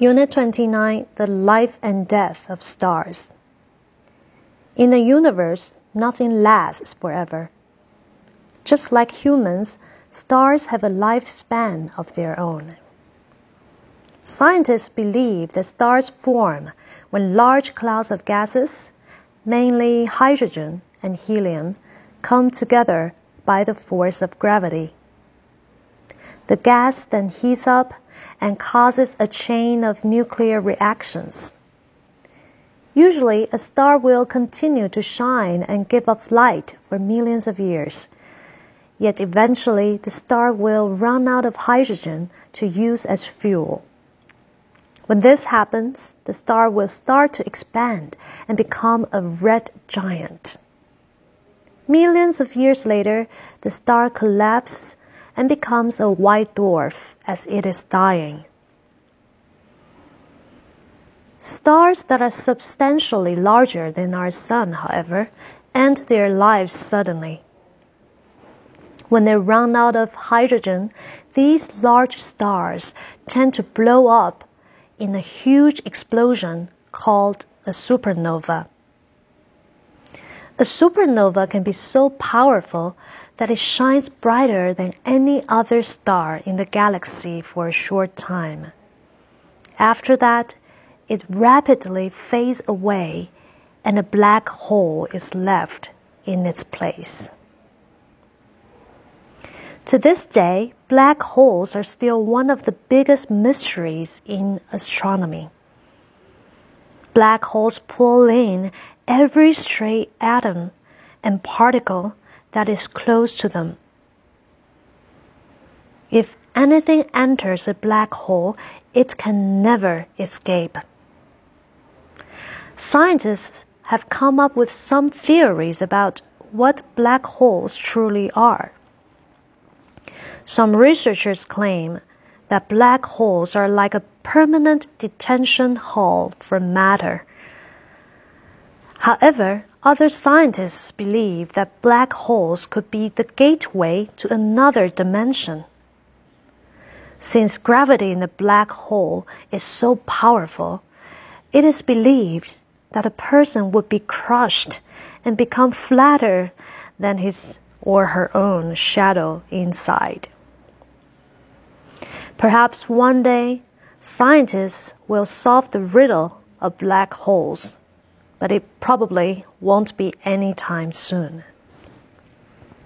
Unit 29 The Life and Death of Stars. In the universe, nothing lasts forever. Just like humans, stars have a lifespan of their own. Scientists believe that stars form when large clouds of gases, mainly hydrogen and helium, come together by the force of gravity. The gas then heats up and causes a chain of nuclear reactions. Usually, a star will continue to shine and give off light for millions of years. Yet eventually, the star will run out of hydrogen to use as fuel. When this happens, the star will start to expand and become a red giant. Millions of years later, the star collapses and becomes a white dwarf as it is dying. Stars that are substantially larger than our Sun, however, end their lives suddenly. When they run out of hydrogen, these large stars tend to blow up in a huge explosion called a supernova. A supernova can be so powerful that it shines brighter than any other star in the galaxy for a short time. After that, it rapidly fades away and a black hole is left in its place. To this day, black holes are still one of the biggest mysteries in astronomy. Black holes pull in every stray atom and particle that is close to them. If anything enters a black hole, it can never escape. Scientists have come up with some theories about what black holes truly are. Some researchers claim that black holes are like a permanent detention hall for matter. However, other scientists believe that black holes could be the gateway to another dimension. Since gravity in the black hole is so powerful, it is believed that a person would be crushed and become flatter than his or her own shadow inside. Perhaps one day, scientists will solve the riddle of black holes but it probably won't be anytime soon.